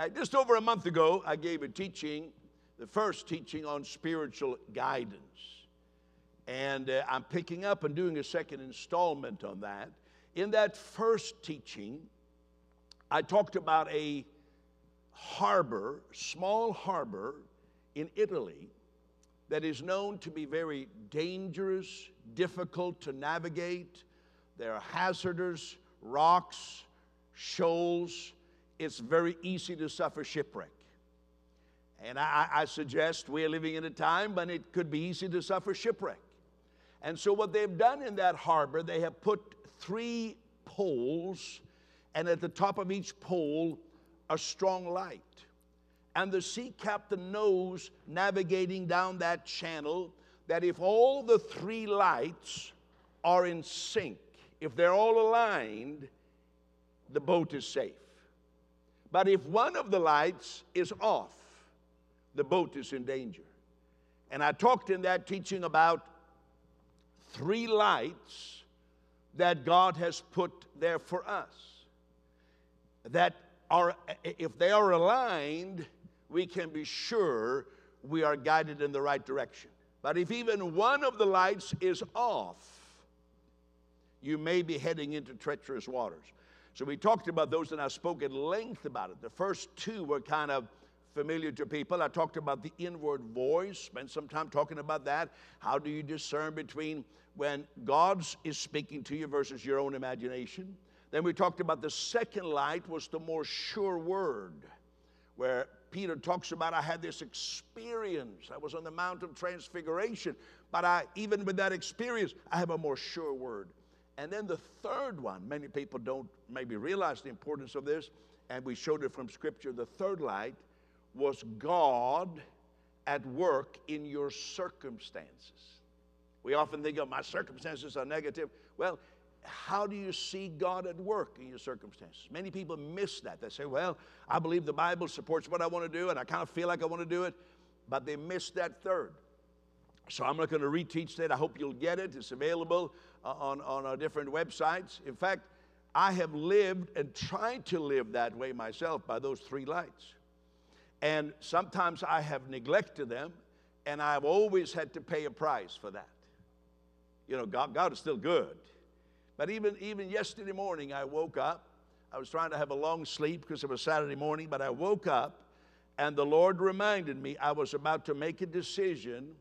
Uh, just over a month ago, I gave a teaching, the first teaching on spiritual guidance. And uh, I'm picking up and doing a second installment on that. In that first teaching, I talked about a harbor, small harbor in Italy that is known to be very dangerous, difficult to navigate. There are hazardous rocks, shoals. It's very easy to suffer shipwreck. And I, I, suggest we're living in a time when it could be easy to suffer shipwreck. And so, what they've done in that harbor, they have put three poles, and at the top of each pole, a strong light. And the sea captain knows, navigating down that channel, that if all the three lights are in sync, if they're all aligned, the boat is safe. But if one of the lights is off, the boat is in danger. And I talked in that teaching about three lights that God has put there for us. That are, if they are aligned, we can be sure we are guided in the right direction. But if even one of the lights is off, you may be heading into treacherous waters. So we talked about those and I spoke at length about it. The first two were kind of familiar to people. I talked about the inward voice, spent some time talking about that. How do you discern between when God's is speaking to you versus your own imagination? Then we talked about the second light was the more sure word, where Peter talks about I had this experience. I was on the Mount of Transfiguration, but I even with that experience, I have a more sure word. And then the third one, many people don't maybe realize the importance of this, and we showed it from Scripture. The third light was God at work in your circumstances. We often think of my circumstances are negative. Well, how do you see God at work in your circumstances? Many people miss that. They say, Well, I believe the Bible supports what I want to do, and I kind of feel like I want to do it, but they miss that third. So I'm not going to reteach that. I hope you'll get it. It's available Uh, on, on our different websites. In fact, I have lived and tried to live that way myself by those three lights. And sometimes I have neglected them, and I've always had to pay a price for that. You know, God, God is still good. But even, even yesterday morning, I woke up. I was trying to have a long sleep because it was Saturday morning, but I woke up, and the Lord reminded me I was about to make a decision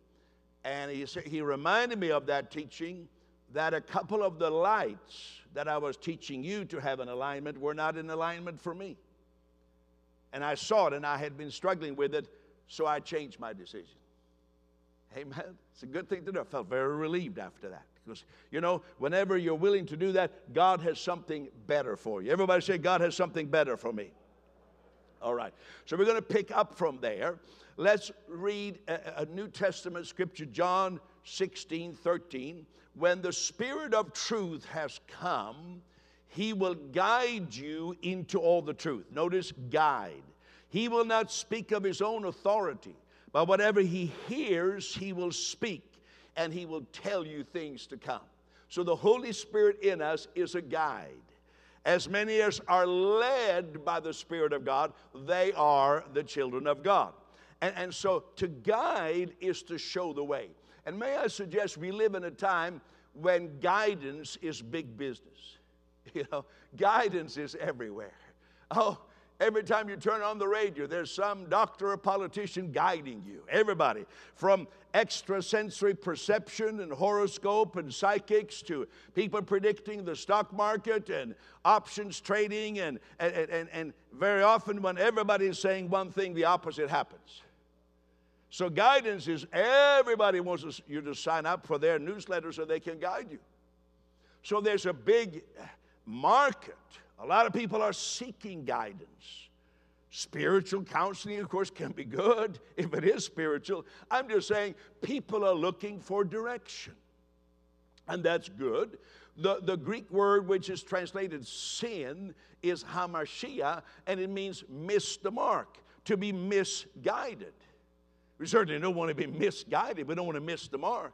and he, he reminded me of that teaching that a couple of the lights that I was teaching you to have an alignment were not in alignment for me. And I saw it and I had been struggling with it, so I changed my decision. Amen. It's a good thing to do. I felt very relieved after that. Because, you know, whenever you're willing to do that, God has something better for you. Everybody say, God has something better for me. All right. So we're going to pick up from there. Let's read a, a, New Testament scripture, John 16, 13. When the Spirit of truth has come, he will guide you into all the truth. Notice, guide. He will not speak of his own authority, but whatever he hears, he will speak, and he will tell you things to come. So the Holy Spirit in us is a guide. As many as are led by the Spirit of God, they are the children of God. And, and so to guide is to show the way. And may I suggest we live in a time when guidance is big business. You know, guidance is everywhere. Oh, Every time you turn on the radio, there's some doctor or politician guiding you. Everybody, from extrasensory perception and horoscope and psychics to people predicting the stock market and options trading, and, and, and, and very often, when everybody is saying one thing, the opposite happens. So guidance is everybody wants you to sign up for their newsletter so they can guide you. So there's a big market. A lot of people are seeking guidance. Spiritual counseling, of course, can be good if it is spiritual. I'm just saying people are looking for direction. And that's good. The, the Greek word which is translated sin is hamartia, and it means miss the mark, to be misguided. We certainly don't want to be misguided. We don't want to miss the mark.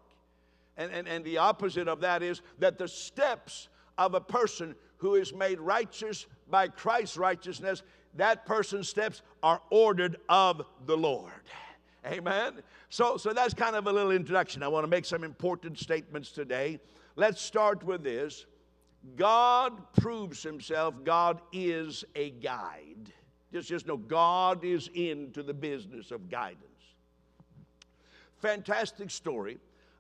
And, and, and the opposite of that is that the steps of a person who is made righteous by Christ's righteousness, that person's steps are ordered of the Lord. Amen. So, so that's kind of a little introduction. I want to make some important statements today. Let's start with this. God proves himself, God is a guide. Just, just know God is into the business of guidance. Fantastic story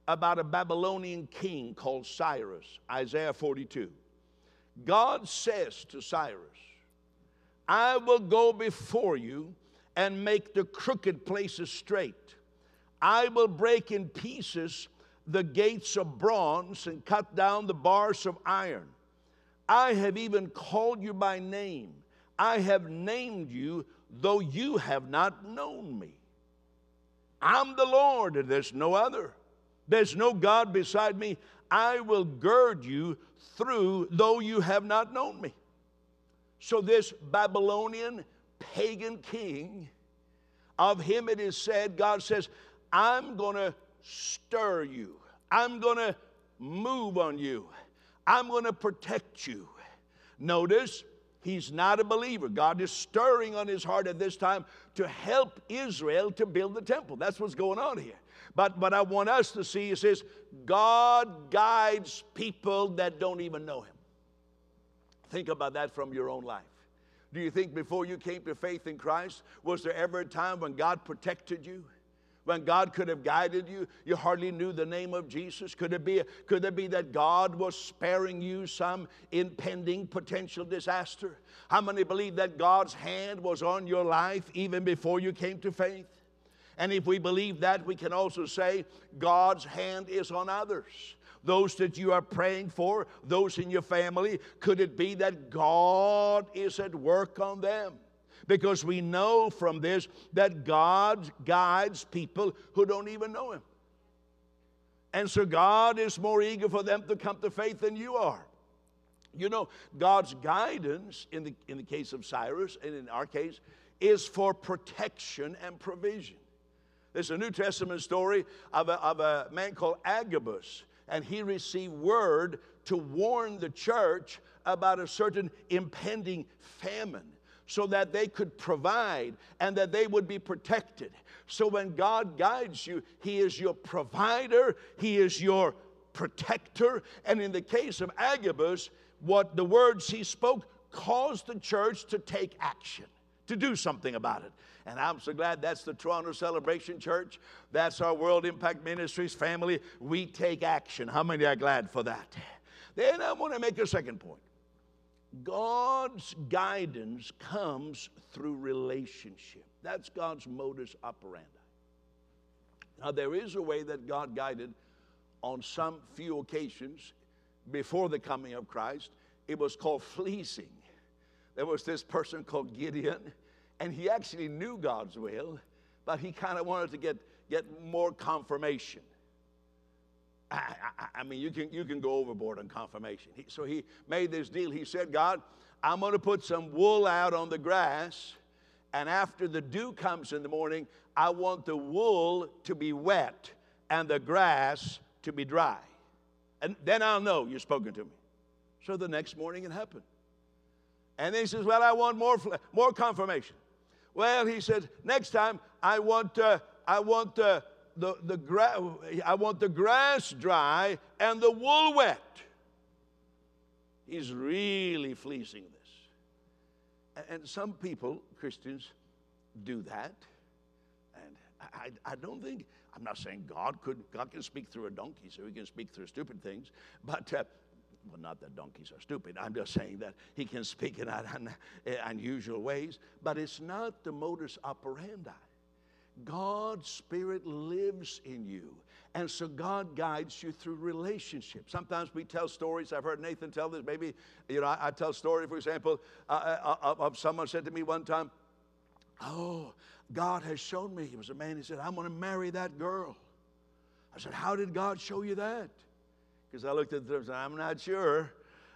about a Babylonian king called Cyrus, Isaiah 42. God says to Cyrus, I will go before you and make the crooked places straight. I will break in pieces the gates of bronze and cut down the bars of iron. I have even called you by name. I have named you, though you have not known me. I'm the Lord, and there's no other. There's no God beside me. I will gird you through, though you have not known me. So, this Babylonian pagan king, of him it is said, God says, I'm going to stir you, I'm going to move on you, I'm going to protect you. Notice, he's not a believer. God is stirring on his heart at this time to help Israel to build the temple. That's what's going on here. But what I want us to see is God guides people that don't even know him. Think about that from your own life. Do you think before you came to faith in Christ, was there ever a time when God protected you? When God could have guided you, you hardly knew the name of Jesus. Could it be, could it be that God was sparing you some impending potential disaster? How many believe that God's hand was on your life even before you came to faith? And if we believe that, we can also say God's hand is on others those that you are praying for, those in your family? Could it be that God is at work on them? Because we know from this that God guides people who don't even know Him. And so God is more eager for them to come to faith than you are. You know, God's guidance in the, in the case of Cyrus and in our case is for protection and provision. There's a New Testament story of a, of a man called Agabus and he received word to warn the church about a certain impending famine so that they could provide and that they would be protected. So when God guides you, He is your provider, He is your protector. And in the case of Agabus, what the words he spoke caused the church to take action, to do something about it. And I'm so glad that's the Toronto Celebration Church. That's our World Impact Ministries family. We take action. How many are glad for that? Then I want to make a second point. God's guidance comes through relationship. That's God's modus operandi. Now, there is a way that God guided on some few occasions before the coming of Christ. It was called fleecing. There was this person called Gideon and he actually knew God's will, but he kind of wanted to get, get more confirmation. I, I, mean, you can, you can go overboard on confirmation. He, so he made this deal. He said, God, I'm going to put some wool out on the grass, and after the dew comes in the morning, I want the wool to be wet and the grass to be dry. And then I'll know you've spoken to me. So the next morning it happened. And then he says, Well, I want more, more confirmation. Well, he said, next time I want, uh, I want uh, the, the gra- I want the grass dry and the wool wet. He's really fleecing this. And some people, Christians, do that. And I, I don't think, I'm not saying God could, God can speak through a donkey, so he can speak through stupid things, but uh, well, not that donkeys are stupid. I'm just saying that he can speak in un- unusual ways, but it's not the modus operandi. God's Spirit lives in you. And so God guides you through relationships. Sometimes we tell stories. I've heard Nathan tell this. Maybe, you know, I, I tell a story, for example, uh, uh, of, of someone said to me one time, Oh, God has shown me. He was a man. He said, I'm going to marry that girl. I said, How did God show you that? Because I looked at the and said, I'm not sure.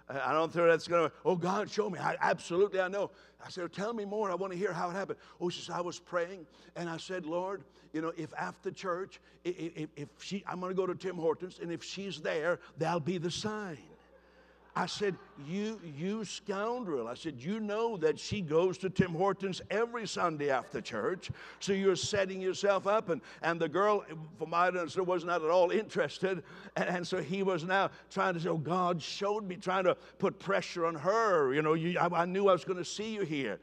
I don't think that's going to, oh, God, show me. I, absolutely, I know. I said, oh, tell me more. I want to hear how it happened. Oh, she said, I was praying and I said, Lord, you know, if after church, if, if she, I'm going to go to Tim Hortons and if she's there, that'll be the sign. I said, you, you scoundrel. I said, you know that she goes to Tim Hortons every Sunday after church. So you're setting yourself up. And, and the girl, from my understanding, was not at all interested. And, and so he was now trying to say, oh, God showed me, trying to put pressure on her. You know, you, I, I knew I was going to see you here.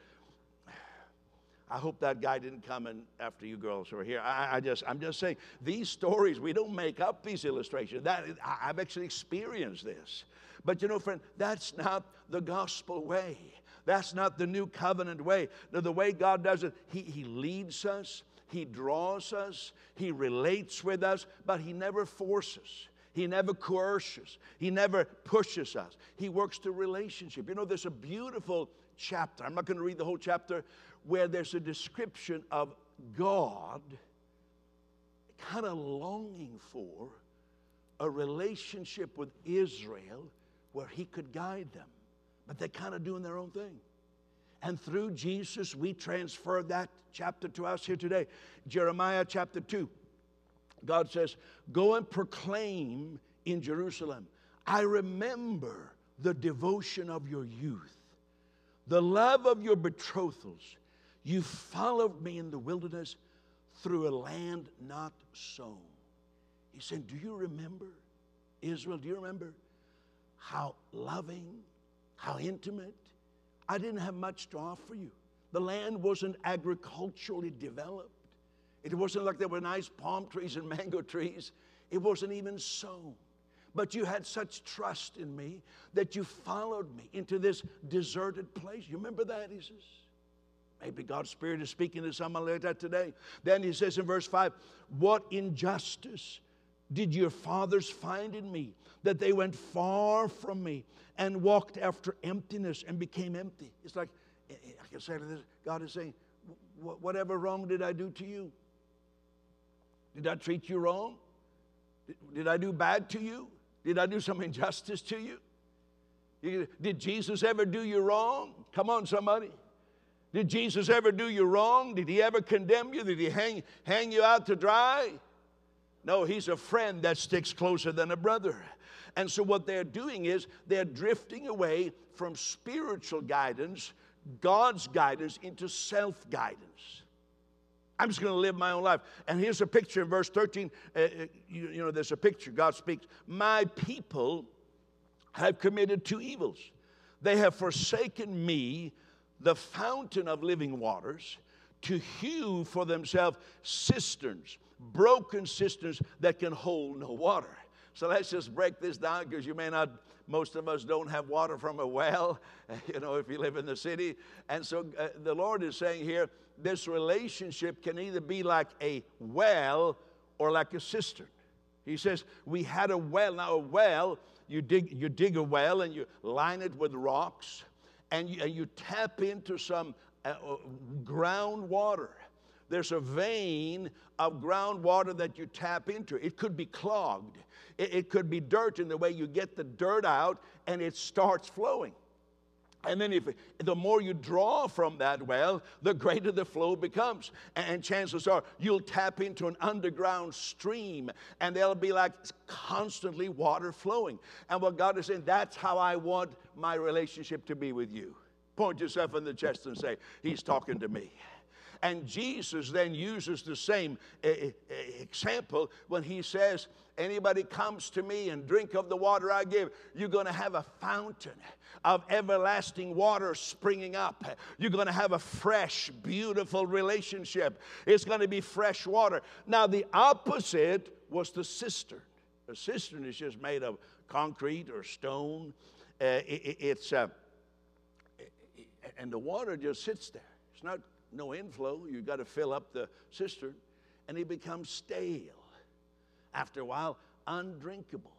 I hope that guy didn't come in after you girls were here. I, I, just, I'm just saying, these stories, we don't make up these illustrations. That, I, I've actually experienced this. But you know, friend, that's not the gospel way. That's not the new covenant way. The, way God does it, he, he leads us, He draws us, He relates with us, but He never forces. He never coerces. He never pushes us. He works through relationship. You know, there's a beautiful chapter. I'm not going to read the whole chapter, where there's a description of God kind of longing for a relationship with Israel where He could guide them. But they're kind of doing their own thing. And through Jesus, we transfer that chapter to us here today. Jeremiah chapter 2. God says, Go and proclaim in Jerusalem, I remember the devotion of your youth, the love of your betrothals you followed me in the wilderness through a land not sown. He said, Do you remember, Israel? Do you remember how loving, how intimate? I didn't have much to offer you. The land wasn't agriculturally developed. It wasn't like there were nice palm trees and mango trees. It wasn't even sown. But you had such trust in me that you followed me into this deserted place. You remember that, he says? Maybe God's Spirit is speaking to someone like that today. Then he says in verse 5 What injustice did your fathers find in me that they went far from me and walked after emptiness and became empty? It's like, eh, eh, I can say this God is saying, Whatever wrong did I do to you? Did I treat you wrong? Did I do bad to you? Did I do some injustice to you? Did Jesus ever do you wrong? Come on, somebody. Did Jesus ever do you wrong? Did he ever condemn you? Did he hang, hang you out to dry? No, he's a friend that sticks closer than a brother. And so, what they're doing is they're drifting away from spiritual guidance, God's guidance, into self guidance. I'm just going to live my own life. And here's a picture in verse 13. Uh, uh, you, you know, there's a picture. God speaks. My people have committed two evils. They have forsaken me the fountain of living waters to hew for themselves cisterns, broken cisterns that can hold no water. So let's just break this down because you may not, most of us don't have water from a well, you know, if you live in the city. And so uh, the Lord is saying here this relationship can either be like a well or like a cistern. He says, We had a well. Now, a well, you dig, you dig a well and you line it with rocks and you, and you tap into some uh, uh, groundwater. There's a vein of groundwater that you tap into. It could be clogged, it, it could be dirt in the way you get the dirt out and it starts flowing. And then, if the more you draw from that well, the greater the flow becomes. And chances are you'll tap into an underground stream, and there'll be like constantly water flowing. And what God is saying, that's how I want my relationship to be with you. Point yourself in the chest and say, He's talking to me. And Jesus then uses the same eh, eh, eh, example when he says, Anybody comes to me and drink of the water I give, you're going to have a fountain of everlasting water springing up. You're going to have a fresh, beautiful relationship. It's going to be fresh water. Now, the opposite was the cistern. A cistern is just made of concrete or stone. Uh, it, it's uh, and the water just sits there. It's not no inflow. You've got to fill up the cistern, and it becomes stale. After a while, undrinkable.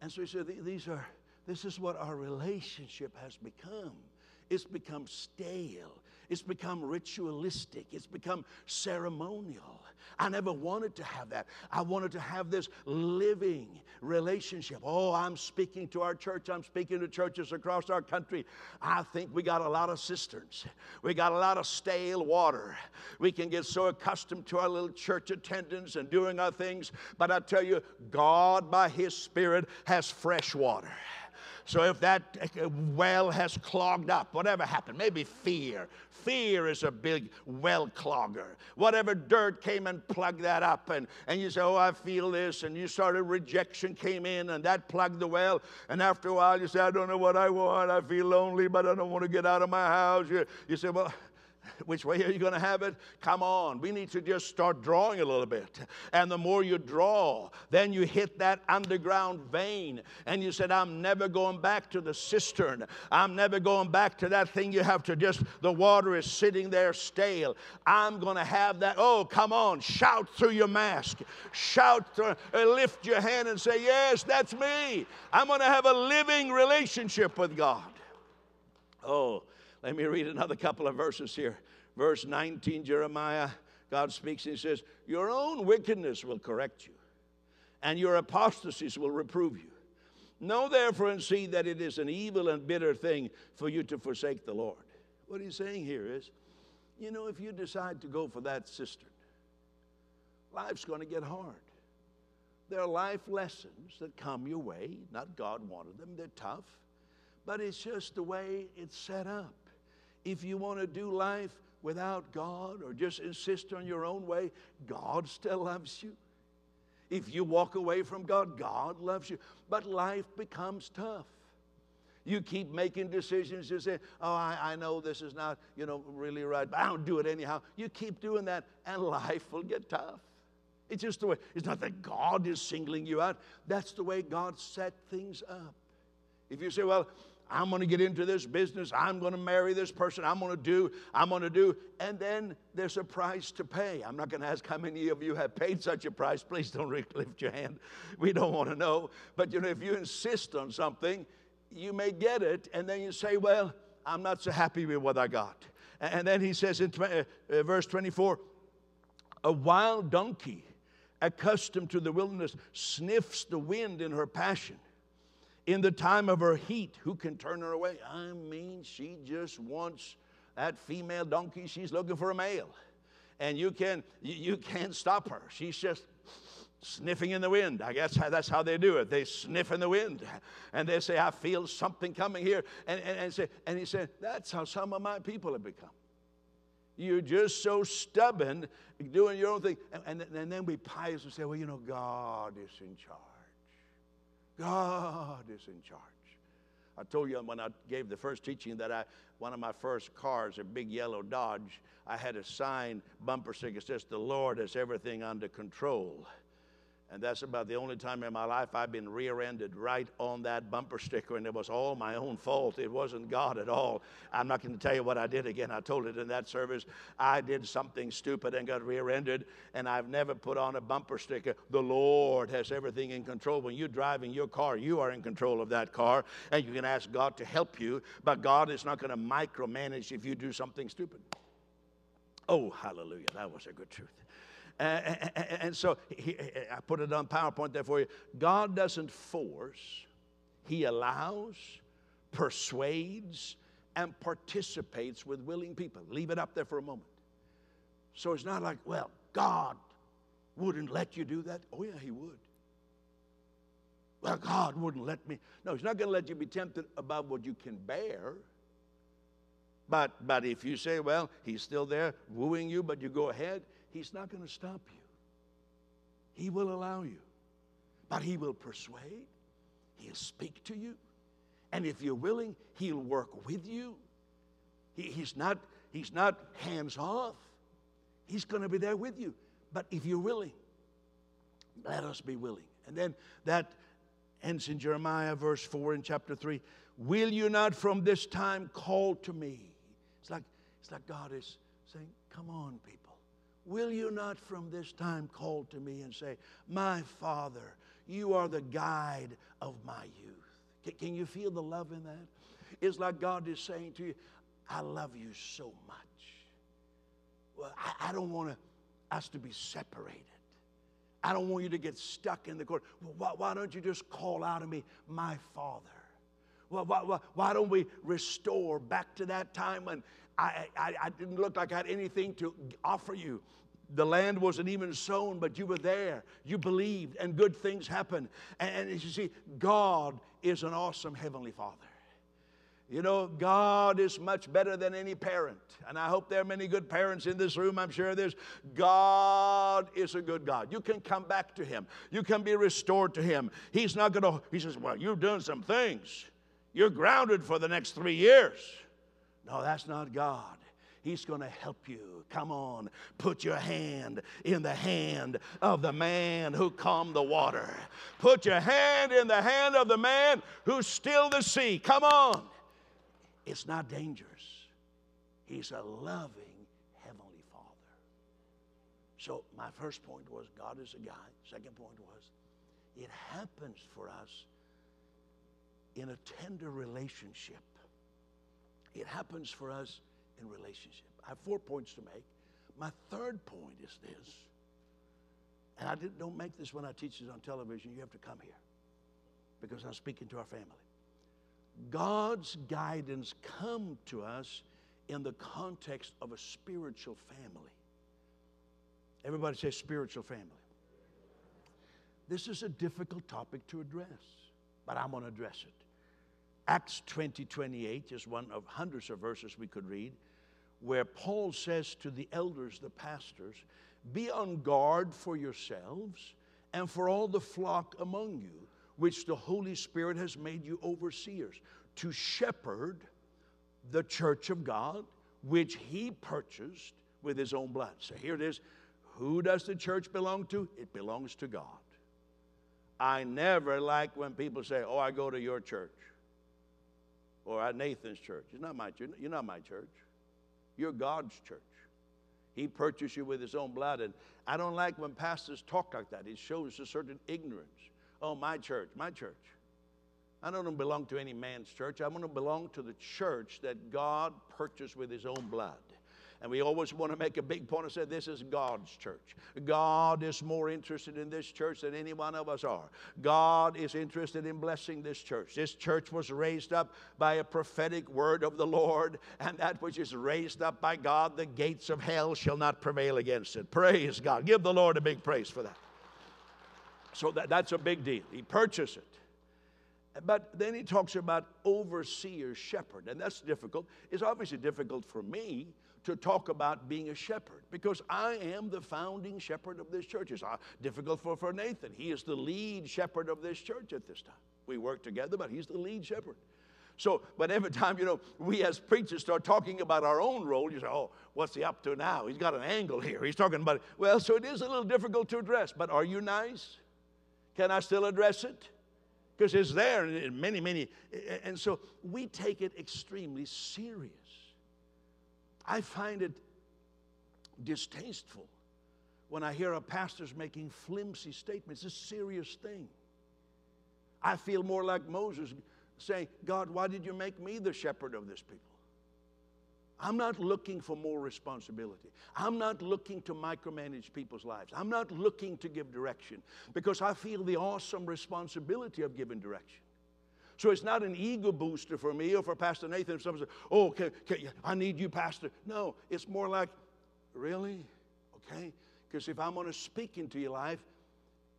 And so he said, These are, this is what our relationship has become. It's become stale. It's become ritualistic. It's become ceremonial. I never wanted to have that. I wanted to have this living relationship. Oh, I'm speaking to our church. I'm speaking to churches across our country. I think we got a lot of cisterns. We got a lot of stale water. We can get so accustomed to our little church attendance and doing our things. But I tell you, God, by His Spirit, has fresh water So if that uh, well has clogged up, whatever happened, maybe fear. Fear is a big well clogger. Whatever dirt came and plugged that up, and, and you say, Oh, I feel this, and you started rejection came in, and that plugged the well. And after a while, you say, I don't know what I want. I feel lonely, but I don't want to get out of my house. You, you say, Well, which way are you going to have it? Come on. We need to just start drawing a little bit. And the more you draw, then you hit that underground vein. And you said, I'm never going back to the cistern. I'm never going back to that thing you have to just, the water is sitting there stale. I'm going to have that. Oh, come on. Shout through your mask. Shout, through, uh, lift your hand and say, Yes, that's me. I'm going to have a living relationship with God. Oh, let me read another couple of verses here. Verse 19, Jeremiah, God speaks and he says, Your own wickedness will correct you, and your apostasies will reprove you. Know therefore and see that it is an evil and bitter thing for you to forsake the Lord. What he's saying here is, you know, if you decide to go for that cistern, life's going to get hard. There are life lessons that come your way. Not God wanted them, they're tough, but it's just the way it's set up. If you want to do life without God or just insist on your own way, God still loves you. If you walk away from God, God loves you. But life becomes tough. You keep making decisions. You say, Oh, I, I know this is not, you know, really right, but I don't do it anyhow. You keep doing that, and life will get tough. It's just the way, it's not that God is singling you out. That's the way God set things up. If you say, Well, I'm going to get into this business. I'm going to marry this person. I'm going to do, I'm going to do. And then there's a price to pay. I'm not going to ask how many of you have paid such a price. Please don't lift your hand. We don't want to know. But you know, if you insist on something, you may get it. And then you say, well, I'm not so happy with what I got. And then he says in uh, uh, verse 24, a wild donkey accustomed to the wilderness sniffs the wind in her passion in the time of her heat, who can turn her away? I mean, she just wants that female donkey, she's looking for a male. And you, can, you can't stop her. She's just sniffing in the wind. I guess that's how they do it. They sniff in the wind. And they say, I feel something coming here. And, and, and, say, and he said, That's how some of my people have become. You're just so stubborn doing your own thing. And, and, and then we pious and say, Well, you know, God is in charge. God is in charge. I told you when I gave the first teaching that I, one of my first cars, a big yellow Dodge, I had a sign, bumper sticker, says, The Lord has everything under control. And that's about the only time in my life I've been rear ended right on that bumper sticker, and it was all my own fault. It wasn't God at all. I'm not going to tell you what I did again. I told it in that service. I did something stupid and got rear ended, and I've never put on a bumper sticker. The Lord has everything in control. When you're driving your car, you are in control of that car, and you can ask God to help you, but God is not going to micromanage if you do something stupid. Oh, hallelujah. That was a good truth. And, and so he, I put it on PowerPoint there for you. God doesn't force, He allows, persuades, and participates with willing people. Leave it up there for a moment. So it's not like, well, God wouldn't let you do that. Oh, yeah, He would. Well, God wouldn't let me. No, He's not going to let you be tempted above what you can bear. But, but if you say, well, He's still there wooing you, but you go ahead, He's not going to stop you. He will allow you, but He will persuade, He'll speak to you. And if you're willing, He'll work with you. He, he's, not, he's not hands off, He's going to be there with you. But if you're willing, let us be willing. And then that ends in Jeremiah, verse 4 in chapter 3. Will you not from this time call to me? It's like, it's like God is saying, Come on, people. Will you not from this time call to me and say, My Father, you are the guide of my youth? Can, you feel the love in that? It's like God is saying to you, I love you so much. Well, I, I don't want us to be separated. I don't want you to get stuck in the court. Well, why, why, don't you just call out to me, my Father? Well, why, why, why, don't we restore back to that time when I, I, I didn't look like I had anything to offer you? the land wasn't even sown, but you were there. You believed, and good things happened. And, and you see, God is an awesome Heavenly Father. You know, God is much better than any parent. And I hope there are many good parents in this room. I'm sure there's. God is a good God. You can come back to Him, you can be restored to Him. He's not going to, He says, Well, you've done some things. You're grounded for the next three years. No, that's not God. He's going to help you. Come on, put your hand in the hand of the man who calmed the water. Put your hand in the hand of the man who stilled the sea. Come on. It's not dangerous. He's a loving Heavenly Father. So, my first point was God is a guide. Second point was it happens for us in a tender relationship. It happens for us in relationship. I have four points to make. My third point is this, and I don't make this when I teach this on television. You have to come here because I'm speaking to our family. God's guidance come to us in the context of a spiritual family. Everybody say spiritual family. This is a difficult topic to address, but I'm going to address it. Acts 20 28 is one of hundreds of verses we could read where Paul says to the elders, the pastors, Be on guard for yourselves and for all the flock among you, which the Holy Spirit has made you overseers, to shepherd the church of God, which he purchased with his own blood. So here it is. Who does the church belong to? It belongs to God. I never like when people say, Oh, I go to your church or at Nathan's church. It's not my church. You're not my church. You're God's church. He purchased you with his own blood. And I don't like when pastors talk like that. It shows a certain ignorance. Oh, my church, my church. I don't belong to any man's church. I want to belong to the church that God purchased with his own blood. And we always want to make a big point and say, this is God's church. God is more interested in this church than any one of us are. God is interested in blessing this church. This church was raised up by a prophetic word of the Lord, and that which is raised up by God, the gates of hell shall not prevail against it. Praise God. Give the Lord a big praise for that. So that, that's a big deal. He purchased it. But then he talks about overseer, shepherd, and that's difficult. It's obviously difficult for me to talk about being a shepherd because I am the founding shepherd of this church. It's uh, difficult for, for Nathan. He is the lead shepherd of this church at this time. We work together, but he's the lead shepherd. So, but every time, you know, we as preachers start talking about our own role, you say, oh, what's he up to now? He's got an angle here. He's talking about it. Well, so it is a little difficult to address, but are you nice? Can I still address it? Because it's there in many, many. And so we take it extremely serious. I find it distasteful when I hear a pastor's making flimsy statements. It's a serious thing. I feel more like Moses saying, God, why did you make me the shepherd of this people? I'm not looking for more responsibility. I'm not looking to micromanage people's lives. I'm not looking to give direction because I feel the awesome responsibility of giving direction. So it's not an ego booster for me or for Pastor Nathan. If someone says, Oh, okay, okay, I need you, Pastor. No, it's more like, Really? Okay? Because if I'm going to speak into your life,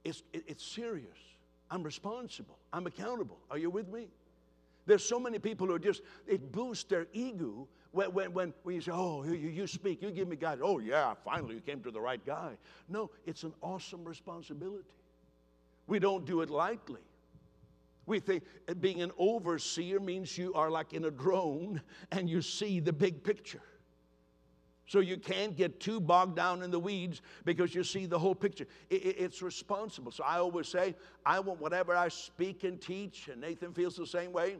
it's, it, it's serious. I'm responsible. I'm accountable. Are you with me? There's so many people who just, it boosts their ego when, when, when, when you say, oh, you, you speak, you give me guidance. Oh, yeah, finally you came to the right guy. No, it's an awesome responsibility. We don't do it lightly. We think being an overseer means you are like in a drone and you see the big picture. So you can't get too bogged down in the weeds because you see the whole picture. it's responsible. So I always say, I want whatever I speak and teach, and Nathan feels the same way.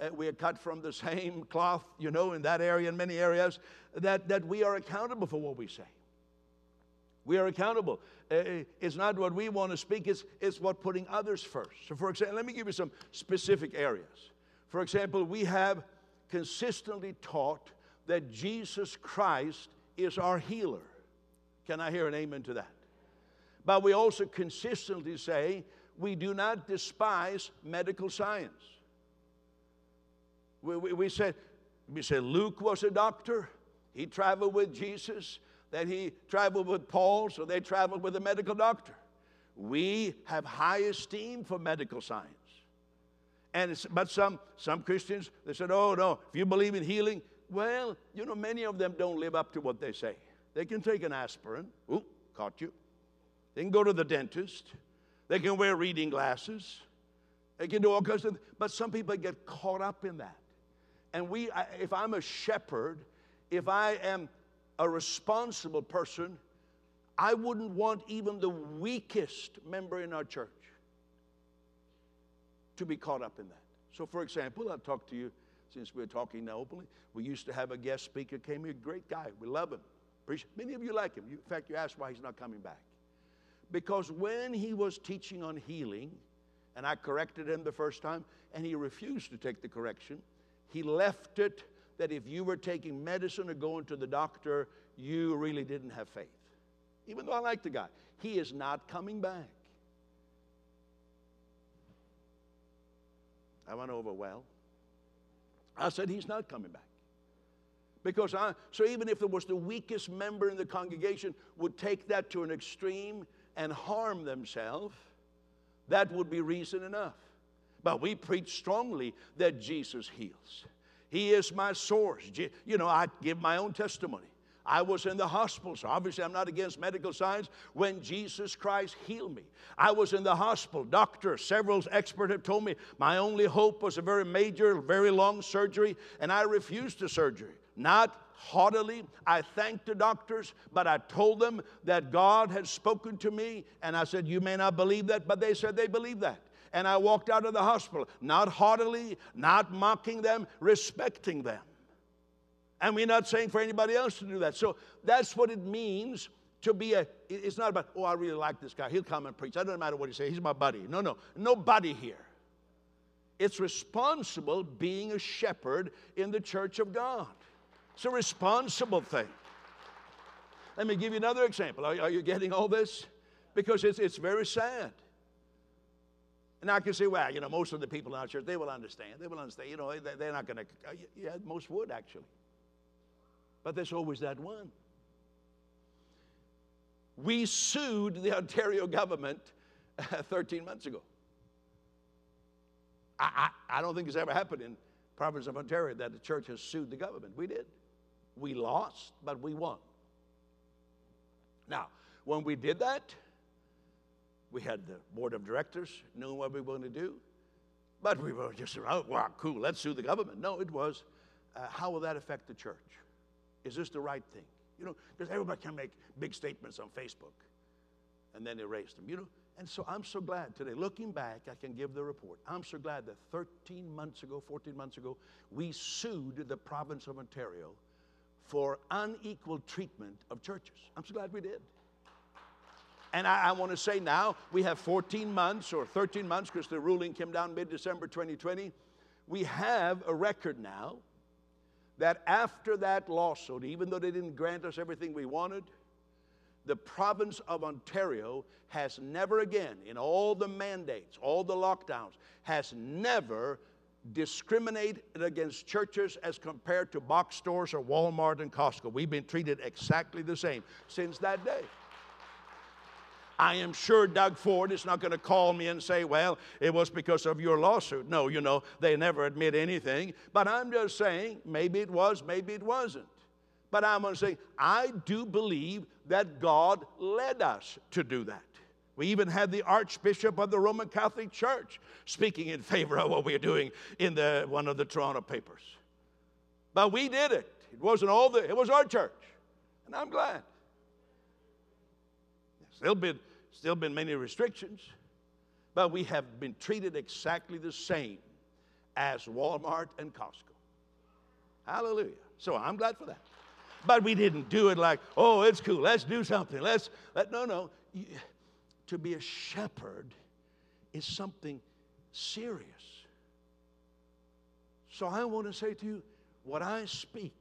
Uh, we are cut from the same cloth, you know, in that area, in many areas, that, that we are accountable for what we say. We are accountable. Uh, uh, it's not what we want to speak, it's, it's what putting others first. So, for example, let me give you some specific areas. For example, we have consistently taught that Jesus Christ is our healer. Can I hear an amen to that? But we also consistently say we do not despise medical science. We, we, we said, we said Luke was a doctor, he traveled with Jesus. That he traveled with Paul, so they traveled with a medical doctor. We have high esteem for medical science. And but some, some Christians, they said, oh no, if you believe in healing, well, you know, many of them don't live up to what they say. They can take an aspirin. Ooh, caught you. They can go to the dentist. They can wear reading glasses. They can do all kinds of things. But some people get caught up in that. And we, if I'm a shepherd, if I am a responsible person, I wouldn't want even the weakest member in our church to be caught up in that. So, for example, I'll talk to you since we're talking now openly. We used to have a guest speaker came here, great guy. We love him. Appreciate, many of you like him. In fact, you asked why he's not coming back. Because when he was teaching on healing, and I corrected him the first time, and he refused to take the correction, he left it that if you were taking medicine or going to the doctor, you really didn't have faith. Even though I like the guy, he is not coming back. I went over well. I said, He's not coming back. Because I, so even if it was the weakest member in the congregation would take that to an extreme and harm themselves, that would be reason enough. But we preach strongly that Jesus heals. He is my source. You know, I give my own testimony. I was in the hospital, so obviously I'm not against medical science, when Jesus Christ healed me. I was in the hospital. Doctors, several experts have told me my only hope was a very major, very long surgery, and I refused the surgery. Not haughtily, I thanked the doctors, but I told them that God had spoken to me, and I said, You may not believe that, but they said they believe that. And I walked out of the hospital, not haughtily, not mocking them, respecting them. And we're not saying for anybody else to do that. So that's what it means to be a, it's not about, oh, I really like this guy. He'll come and preach. It doesn't matter what he says. He's my buddy. No, no. Nobody here. It's responsible being a shepherd in the church of God. It's a responsible thing. Let me give you another example. Are, are you getting all this? Because it's, it's very sad. And I can say, well, you know, most of the people in our church, they will understand. They will understand. You know, they're not going to, uh, yeah, most would actually. But there's always that one. We sued the Ontario government uh, 13 months ago. I, I, I, don't think it's ever happened in province of Ontario that the church has sued the government. We did. We lost, but we won. Now, when we did that, we had the board of directors knowing what we were going to do, but we were just, oh, wow, cool, let's sue the government. No, it was, uh, how will that affect the church? Is this the right thing? You know, because everybody can make big statements on Facebook and then erase them, you know. And so I'm so glad today, looking back, I can give the report. I'm so glad that 13 months ago, 14 months ago, we sued the province of Ontario for unequal treatment of churches. I'm so glad we did. And I, I want to say now, we have 14 months or 13 months because the ruling came down mid December 2020. We have a record now that after that lawsuit, even though they didn't grant us everything we wanted, the province of Ontario has never again, in all the mandates, all the lockdowns, has never discriminated against churches as compared to box stores or Walmart and Costco. We've been treated exactly the same since that day. I am sure Doug Ford is not going to call me and say, well, it was because of your lawsuit. No, you know, they never admit anything. But I'm just saying, maybe it was, maybe it wasn't. But I'm going to say, I do believe that God led us to do that. We even had the Archbishop of the Roman Catholic Church speaking in favor of what we are doing in the, one of the Toronto papers. But we did it. It wasn't all the, it was our church. And I'm glad. Still been, still been many restrictions, but we have been treated exactly the same as Walmart and Costco. Hallelujah. So I'm glad for that. But we didn't do it like, oh, it's cool. Let's do something. Let's let no, no. To be a shepherd is something serious. So I want to say to you, what I speak,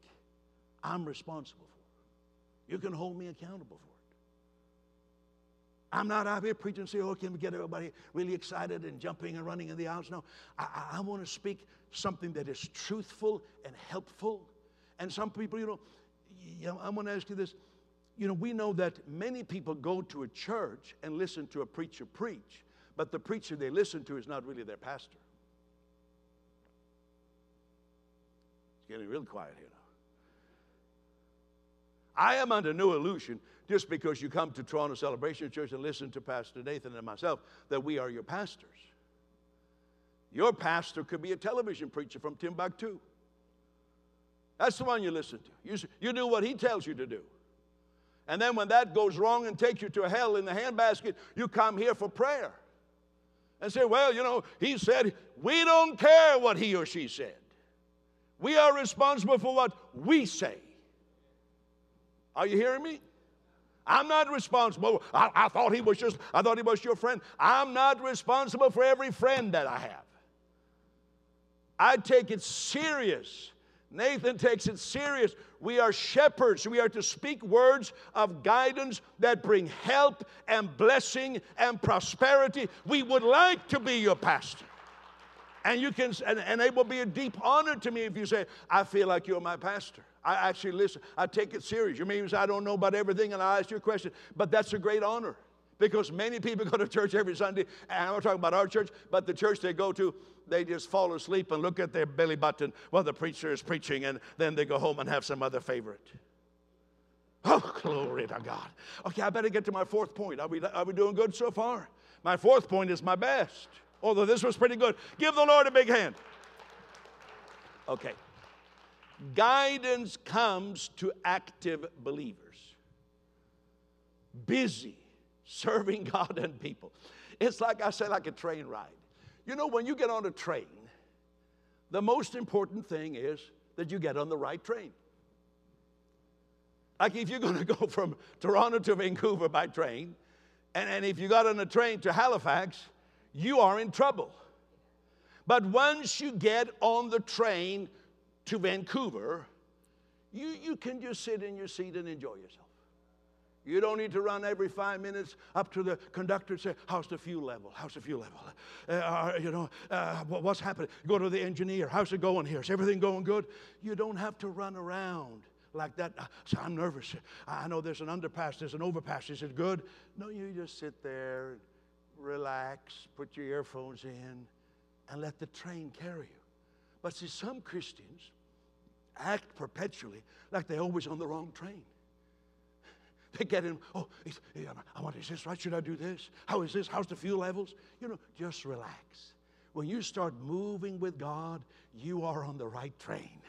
I'm responsible for. You can hold me accountable for. I'm not out here preaching, say, oh, can we get everybody really excited and jumping and running in the aisles? No, I, I want to speak something that is truthful and helpful. And some people, you know, I'm going to ask you this. you know, we know that many people go to a church and listen to a preacher preach, but the preacher they listen to is not really their pastor. It's getting real quiet here now. I am under no illusion just because you come to Toronto Celebration Church and listen to Pastor Nathan and myself that we are your pastors. Your pastor could be a television preacher from Timbuktu. That's the one you listen to. You, you do what he tells you to do. And then when that goes wrong and takes you to hell in the handbasket, you come here for prayer and say, Well, you know, he said, we don't care what he or she said. We are responsible for what we say. Are you hearing me? I'm not responsible. I, I, thought he was just, I thought he was your friend. I'm not responsible for every friend that I have. I take it serious. Nathan takes it serious. We are shepherds. We are to speak words of guidance that bring help and blessing and prosperity. We would like to be your pastor. And you can, and, and it will be a deep honor to me if you say, I feel like you're my pastor. I actually listen. I take it serious. You mean I don't know about everything and I ask you a question, but that's a great honor because many people go to church every Sunday, and I'm not talking about our church, but the church they go to, they just fall asleep and look at their belly button while the preacher is preaching, and then they go home and have some other favorite. Oh, glory to God. Okay, I better get to my fourth point. Are we, are we doing good so far? My fourth point is my best, although this was pretty good. Give the Lord a big hand. Okay guidance comes to active believers, busy serving God and people. It's like I say, like a train ride. You know, when you get on a train, the most important thing is that you get on the right train. Like if you're going to go from Toronto to Vancouver by train, and, and if you got on a train to Halifax, you are in trouble. But once you get on the train to Vancouver, you, you can just sit in your seat and enjoy yourself. You don't need to run every five minutes up to the conductor and say, How's the fuel level? How's the fuel level? Uh, you know, uh, what's happening? Go to the engineer. How's it going here? Is everything going good? You don't have to run around like that. So I'm nervous. I know there's an underpass, there's an overpass. Is it good? No, you just sit there, relax, put your earphones in, and let the train carry you. But see, some Christians act perpetually like they're always on the wrong train. They get in, oh, I want, is this right? Should I do this? How is this? How's the fuel levels? You know, just relax. When you start moving with God, you are on the right train.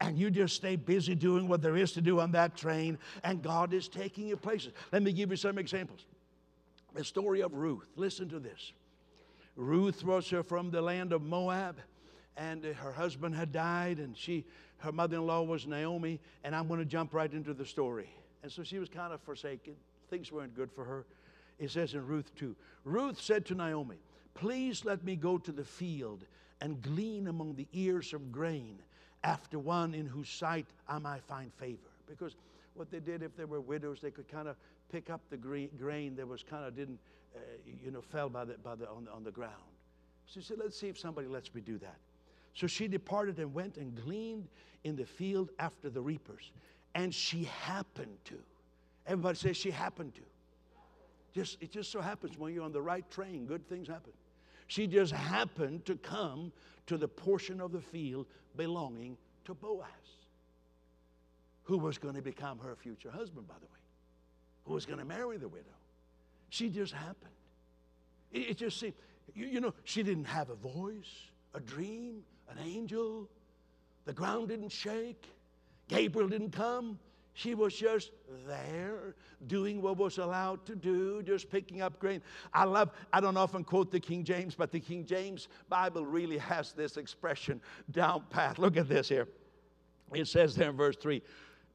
And you just stay busy doing what there is to do on that train, and God is taking you places. Let me give you some examples. The story of Ruth. Listen to this. Ruth was uh, from the land of Moab and uh, her husband had died, and she, her mother-in-law was Naomi, and I'm going to jump right into the story. And so she was kind of forsaken. Things weren't good for her. It says in Ruth 2, Ruth said to Naomi, Please let me go to the field and glean among the ears of grain after one in whose sight I might find favor. Because what they did, if they were widows, they could kind of pick up the grain that was kind of didn't, uh, you know, fell by the, by the, on, the, on the ground. So she said, let's see if somebody lets me do that. So she departed and went and gleaned in the field after the reapers. And she happened to. Everybody says she happened to. Just, it just so happens when you're on the right train, good things happen. She just happened to come to the portion of the field belonging to Boaz, who was going to become her future husband, by the way, who was going to marry the widow. She just happened. It, it just seemed, you, you know, she didn't have a voice, a dream, an angel. The ground didn't shake. Gabriel didn't come. She was just there doing what was allowed to do, just picking up grain. I love, I don't often quote the King James, but the King James Bible really has this expression down pat. Look at this here. It says there in verse 3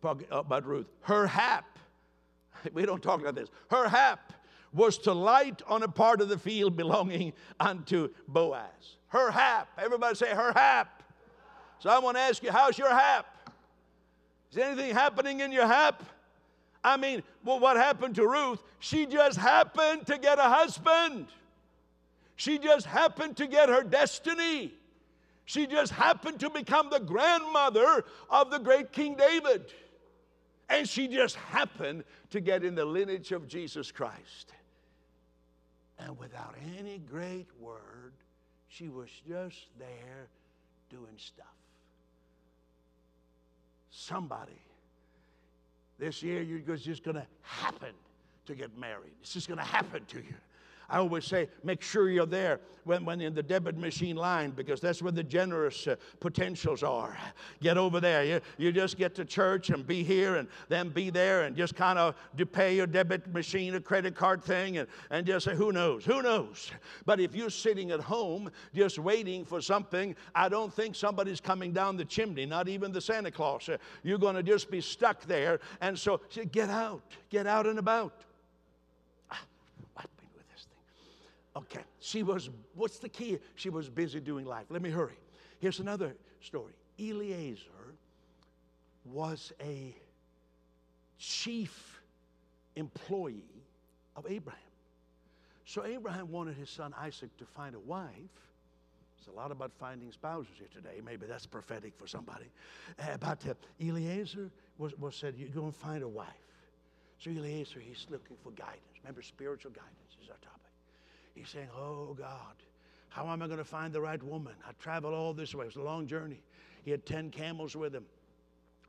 about uh, Ruth, her hap, we don't talk about this, her hap was to light on a part of the field belonging unto Boaz. Her hap. Everybody say her hap. So I want to ask you, how's your hap? Is anything happening in your hap? I mean, well, what happened to Ruth? She just happened to get a husband. She just happened to get her destiny. She just happened to become the grandmother of the great King David. And she just happened to get in the lineage of Jesus Christ. And without any great word, she was just there doing stuff. Somebody this year, you're just going to happen to get married. It's just going to happen to you. I always say, make sure you're there when, when in the debit machine line because that's where the generous uh, potentials are. Get over there. You, you just get to church and be here and then be there and just kind of pay your debit machine, a credit card thing, and, and just say, who knows? Who knows? But if you're sitting at home just waiting for something, I don't think somebody's coming down the chimney, not even the Santa Claus. Uh, you're going to just be stuck there. And so get out, get out and about. Okay, she was, what's the key? She was busy doing life. Let me hurry. Here's another story. Eliezer was a chief employee of Abraham. So Abraham wanted his son Isaac to find a wife. It's a lot about finding spouses here today. Maybe that's prophetic for somebody. Uh, but uh, Eliezer was, was said, you go and find a wife. So Eliezer, he's looking for guidance. Remember, spiritual guidance is our topic. He's saying, Oh God, how am I going to find the right woman? I traveled all this way. It was a long journey. He had 10 camels with him.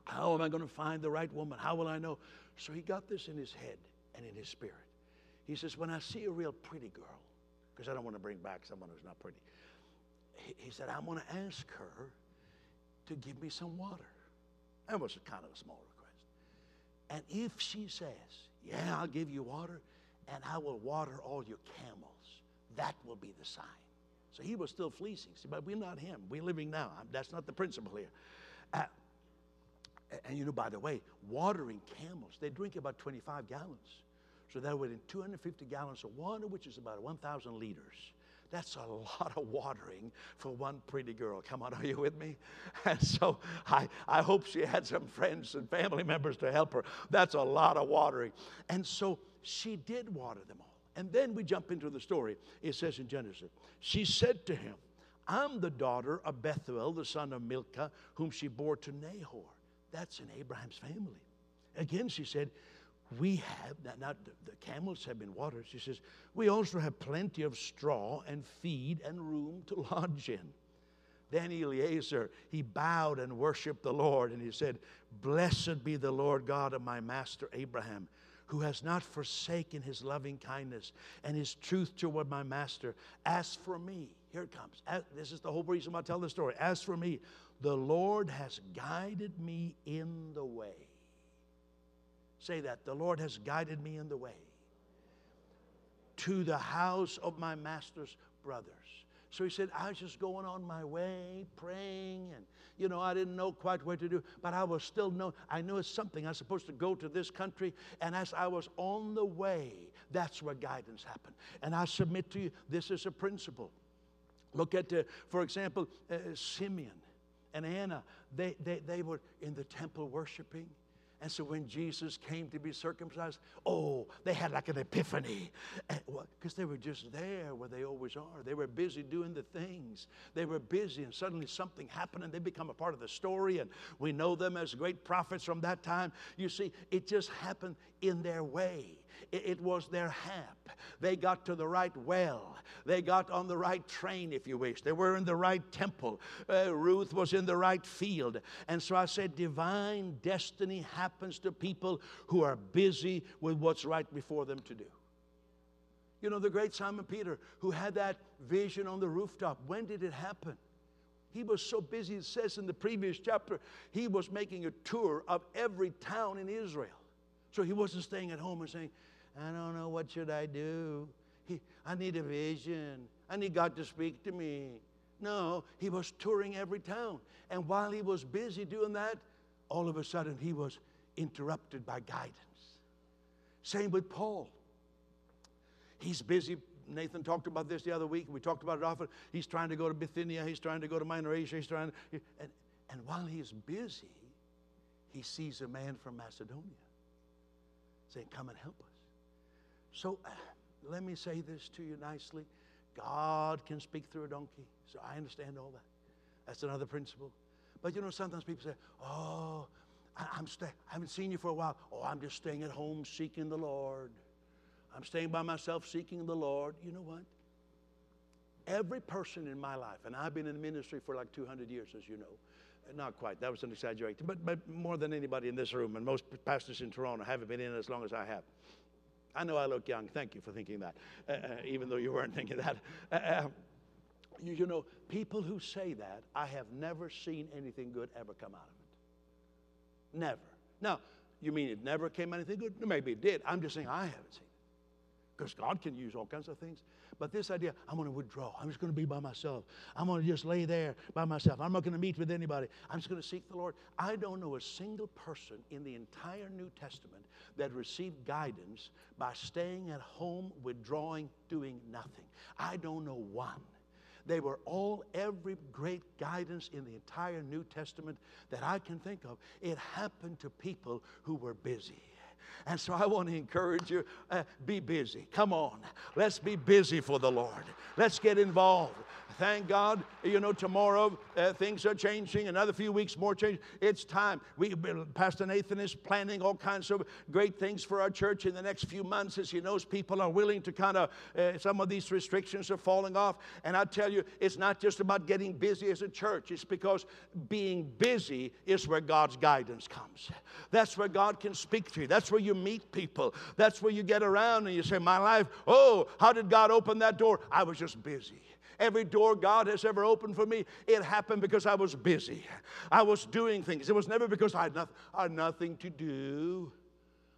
How am I going to find the right woman? How will I know? So he got this in his head and in his spirit. He says, When I see a real pretty girl, because I don't want to bring back someone who's not pretty, he, he said, I'm going to ask her to give me some water. That was kind of a small request. And if she says, Yeah, I'll give you water, and I will water all your camels. That will be the sign. So he was still fleecing. See, but we're not him. We're living now. That's not the principle here. Uh, and you know, by the way, watering camels, they drink about 25 gallons. So that would in 250 gallons of water, which is about 1,000 liters. That's a lot of watering for one pretty girl. Come on, are you with me? And so I, I hope she had some friends and family members to help her. That's a lot of watering. And so she did water them all. And then we jump into the story. It says in Genesis, she said to him, I'm the daughter of Bethuel, the son of Milcah, whom she bore to Nahor. That's in Abraham's family. Again, she said, We have, now the, camels have been watered. She says, We also have plenty of straw and feed and room to lodge in. Then Eliezer, he bowed and worshiped the Lord, and he said, Blessed be the Lord God of my master Abraham who has not forsaken his loving kindness and his truth toward my master. As for me, here it comes. As, this is the whole reason why I tell the story. As for me, the Lord has guided me in the way. Say that. The Lord has guided me in the way to the house of my master's brothers. So he said, I was just going on my way, praying, and you know, I didn't know quite what to do, but I was still know. I knew it's something. I was supposed to go to this country, and as I was on the way, that's where guidance happened. And I submit to you, this is a principle. Look at, uh, for example, uh, Simeon and Anna. They, they, they were in the temple worshiping. And so when Jesus came to be circumcised, oh, they had like an epiphany. Because they were just there where they always are. They were busy doing the things. They were busy, and suddenly something happened, and they become a part of the story. And we know them as great prophets from that time. You see, it just happened in their way. It was their hap. They got to the right well. They got on the right train, if you wish. They were in the right temple. Uh, Ruth was in the right field. And so I said, divine destiny happens to people who are busy with what's right before them to do. You know, the great Simon Peter, who had that vision on the rooftop, when did it happen? He was so busy, it says in the previous chapter, he was making a tour of every town in Israel. So he wasn't staying at home and saying, I don't know what should I do. He, I need a vision. I need God to speak to me. No, he was touring every town. And while he was busy doing that, all of a sudden he was interrupted by guidance. Same with Paul. He's busy. Nathan talked about this the other week. We talked about it often. He's trying to go to Bithynia. He's trying to go to Minor Asia. He's trying to, and, and while he's busy, he sees a man from Macedonia saying, Come and help us. So uh, let me say this to you nicely God can speak through a donkey. So I understand all that. That's another principle. But you know, sometimes people say, Oh, I, am staying. I haven't seen you for a while. Oh, I'm just staying at home seeking the Lord. I'm staying by myself seeking the Lord. You know what? Every person in my life, and I've been in ministry for like 200 years, as you know. Not quite, that was an exaggeration, but, but more than anybody in this room, and most pastors in Toronto haven't been in as long as I have. I know I look young. Thank you for thinking that, uh, uh, even though you weren't thinking that. Uh, uh you, you know, people who say that, I have never seen anything good ever come out of it. Never. Now, you mean it never came anything good? Maybe it did. I'm just saying I haven't seen. Because God can use all kinds of things. But this idea, I'm going to withdraw. I'm just going to be by myself. I'm going to just lay there by myself. I'm not going to meet with anybody. I'm just going to seek the Lord. I don't know a single person in the entire New Testament that received guidance by staying at home, withdrawing, doing nothing. I don't know one. They were all, every great guidance in the entire New Testament that I can think of, it happened to people who were busy. And so I want to encourage you uh, be busy. Come on. Let's be busy for the Lord. Let's get involved thank God, you know, tomorrow uh, things are changing. Another few weeks more change. It's time. We, Pastor Nathan is planning all kinds of great things for our church in the next few months. As he knows, people are willing to kind of, uh, some of these restrictions are falling off. And I tell you, it's not just about getting busy as a church, it's because being busy is where God's guidance comes. That's where God can speak to you. That's where you meet people. That's where you get around and you say, My life, oh, how did God open that door? I was just busy. Every door God has ever opened for me, it happened because I was busy. I was doing things. It was never because I had, nothing, I had nothing to do.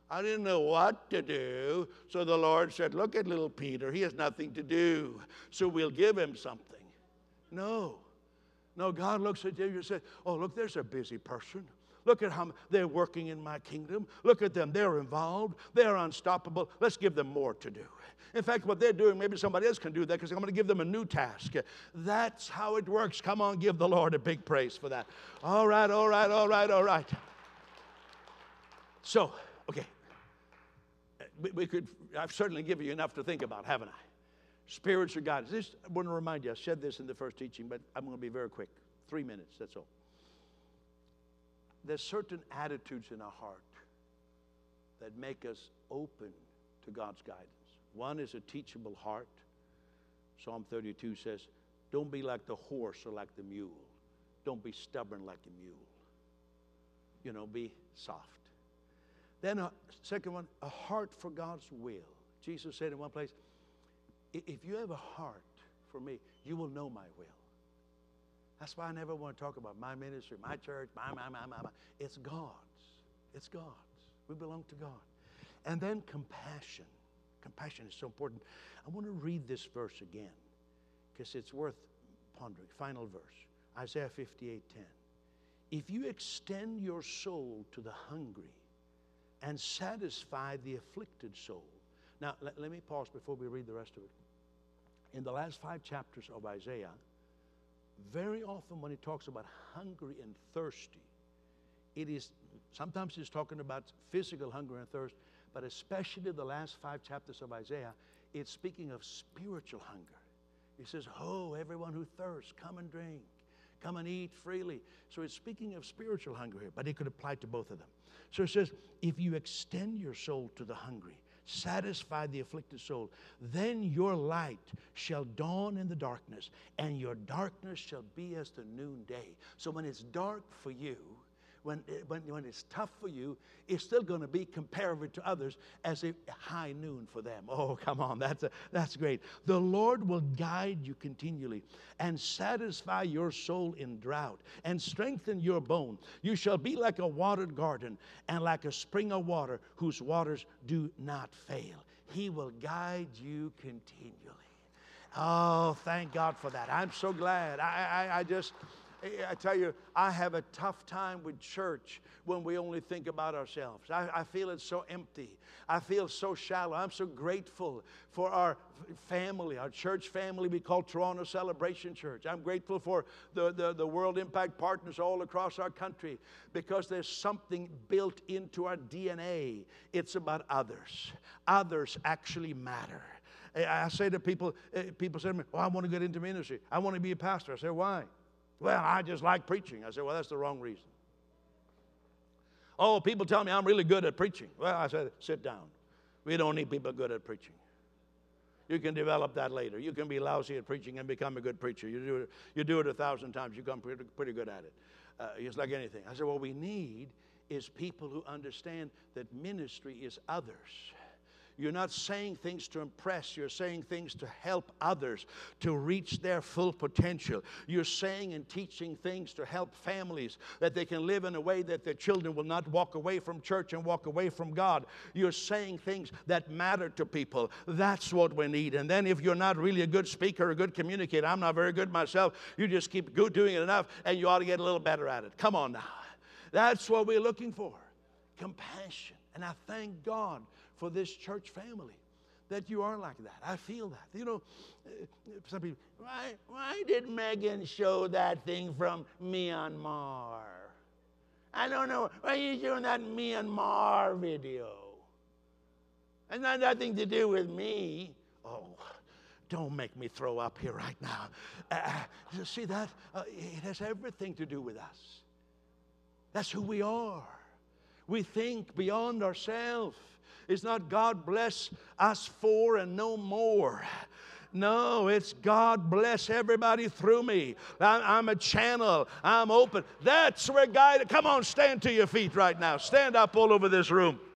I didn't know what to do. So the Lord said, Look at little Peter. He has nothing to do. So we'll give him something. No. No, God looks at you and says, Oh, look, there's a busy person. Look at how they're working in my kingdom. Look at them. They're involved. They're unstoppable. Let's give them more to do. In fact, what they're doing, maybe somebody else can do that because I'm going to give them a new task. That's how it works. Come on, give the Lord a big praise for that. All right, all right, all right, all right. So, okay. We, we could, I've certainly given you enough to think about, haven't I? Spirits Spiritual guidance. This, I want to remind you, I said this in the first teaching, but I'm going to be very quick. Three minutes, that's all. There's certain attitudes in our heart that make us open to God's guidance. One is a teachable heart. Psalm 32 says, Don't be like the horse or like the mule. Don't be stubborn like a mule. You know, be soft. Then a second one, a heart for God's will. Jesus said in one place, if you have a heart for me, you will know my will. That's why I never want to talk about my ministry, my church, my, my, my, my, my. It's God's. It's God's. We belong to God. And then compassion. Compassion is so important. I want to read this verse again because it's worth pondering. Final verse Isaiah 58 10. If you extend your soul to the hungry and satisfy the afflicted soul. Now, let, let me pause before we read the rest of it. In the last five chapters of Isaiah, very often when he talks about hungry and thirsty, it is sometimes he's talking about physical hunger and thirst, but especially the last five chapters of Isaiah, it's speaking of spiritual hunger. He says, Oh, everyone who thirsts, come and drink, come and eat freely. So it's speaking of spiritual hunger here, but it could apply to both of them. So it says, If you extend your soul to the hungry, satisfy the afflicted soul, then your light shall dawn in the darkness, and your darkness shall be as the noonday. So when it's dark for you, when, when, when it's tough for you, it's still going to be comparative to others as a high noon for them. Oh, come on, that's, a, that's great. The Lord will guide you continually and satisfy your soul in drought and strengthen your bone. You shall be like a watered garden and like a spring of water whose waters do not fail. He will guide you continually. Oh, thank God for that. I'm so glad. I, I, I just. I tell you, I have a tough time with church when we only think about ourselves. I, I, feel it's so empty. I feel so shallow. I'm so grateful for our family, our church family we call Toronto Celebration Church. I'm grateful for the, the, the World Impact partners all across our country because there's something built into our DNA. It's about others. Others actually matter. I say to people, eh, people say to me, well, I want to get into ministry. I want to be a pastor. I say, why? Well, I just like preaching. I said, Well, that's the wrong reason. Oh, people tell me I'm really good at preaching. Well, I said, sit down. We don't need people good at preaching. You can develop that later. You can be lousy at preaching and become a good preacher. You do it, you do it a thousand times, you become pretty, pretty good at it. Uh, it's like anything. I said, what we need is people who understand that ministry is others. You're not saying things to impress, you're saying things to help others to reach their full potential. You're saying and teaching things to help families that they can live in a way that their children will not walk away from church and walk away from God. You're saying things that matter to people. That's what we need. And then if you're not really a good speaker, a good communicator, I'm not very good myself, you just keep doing it enough and you ought to get a little better at it. Come on now. That's what we're looking for compassion. And I thank God for this church family that you are like that. I feel that. You know, uh, some people, why, why did Megan show that thing from Myanmar? I don't know. Why are you doing that Myanmar video? It's not nothing to do with me. Oh, don't make me throw up here right now. Uh, uh see that? Uh, it has everything to do with us. That's who we are. We think beyond ourselves. It's not God bless us for and no more. No, it's God bless everybody through me. I'm a channel. I'm open. That's where God. Come on, stand to your feet right now. Stand up all over this room.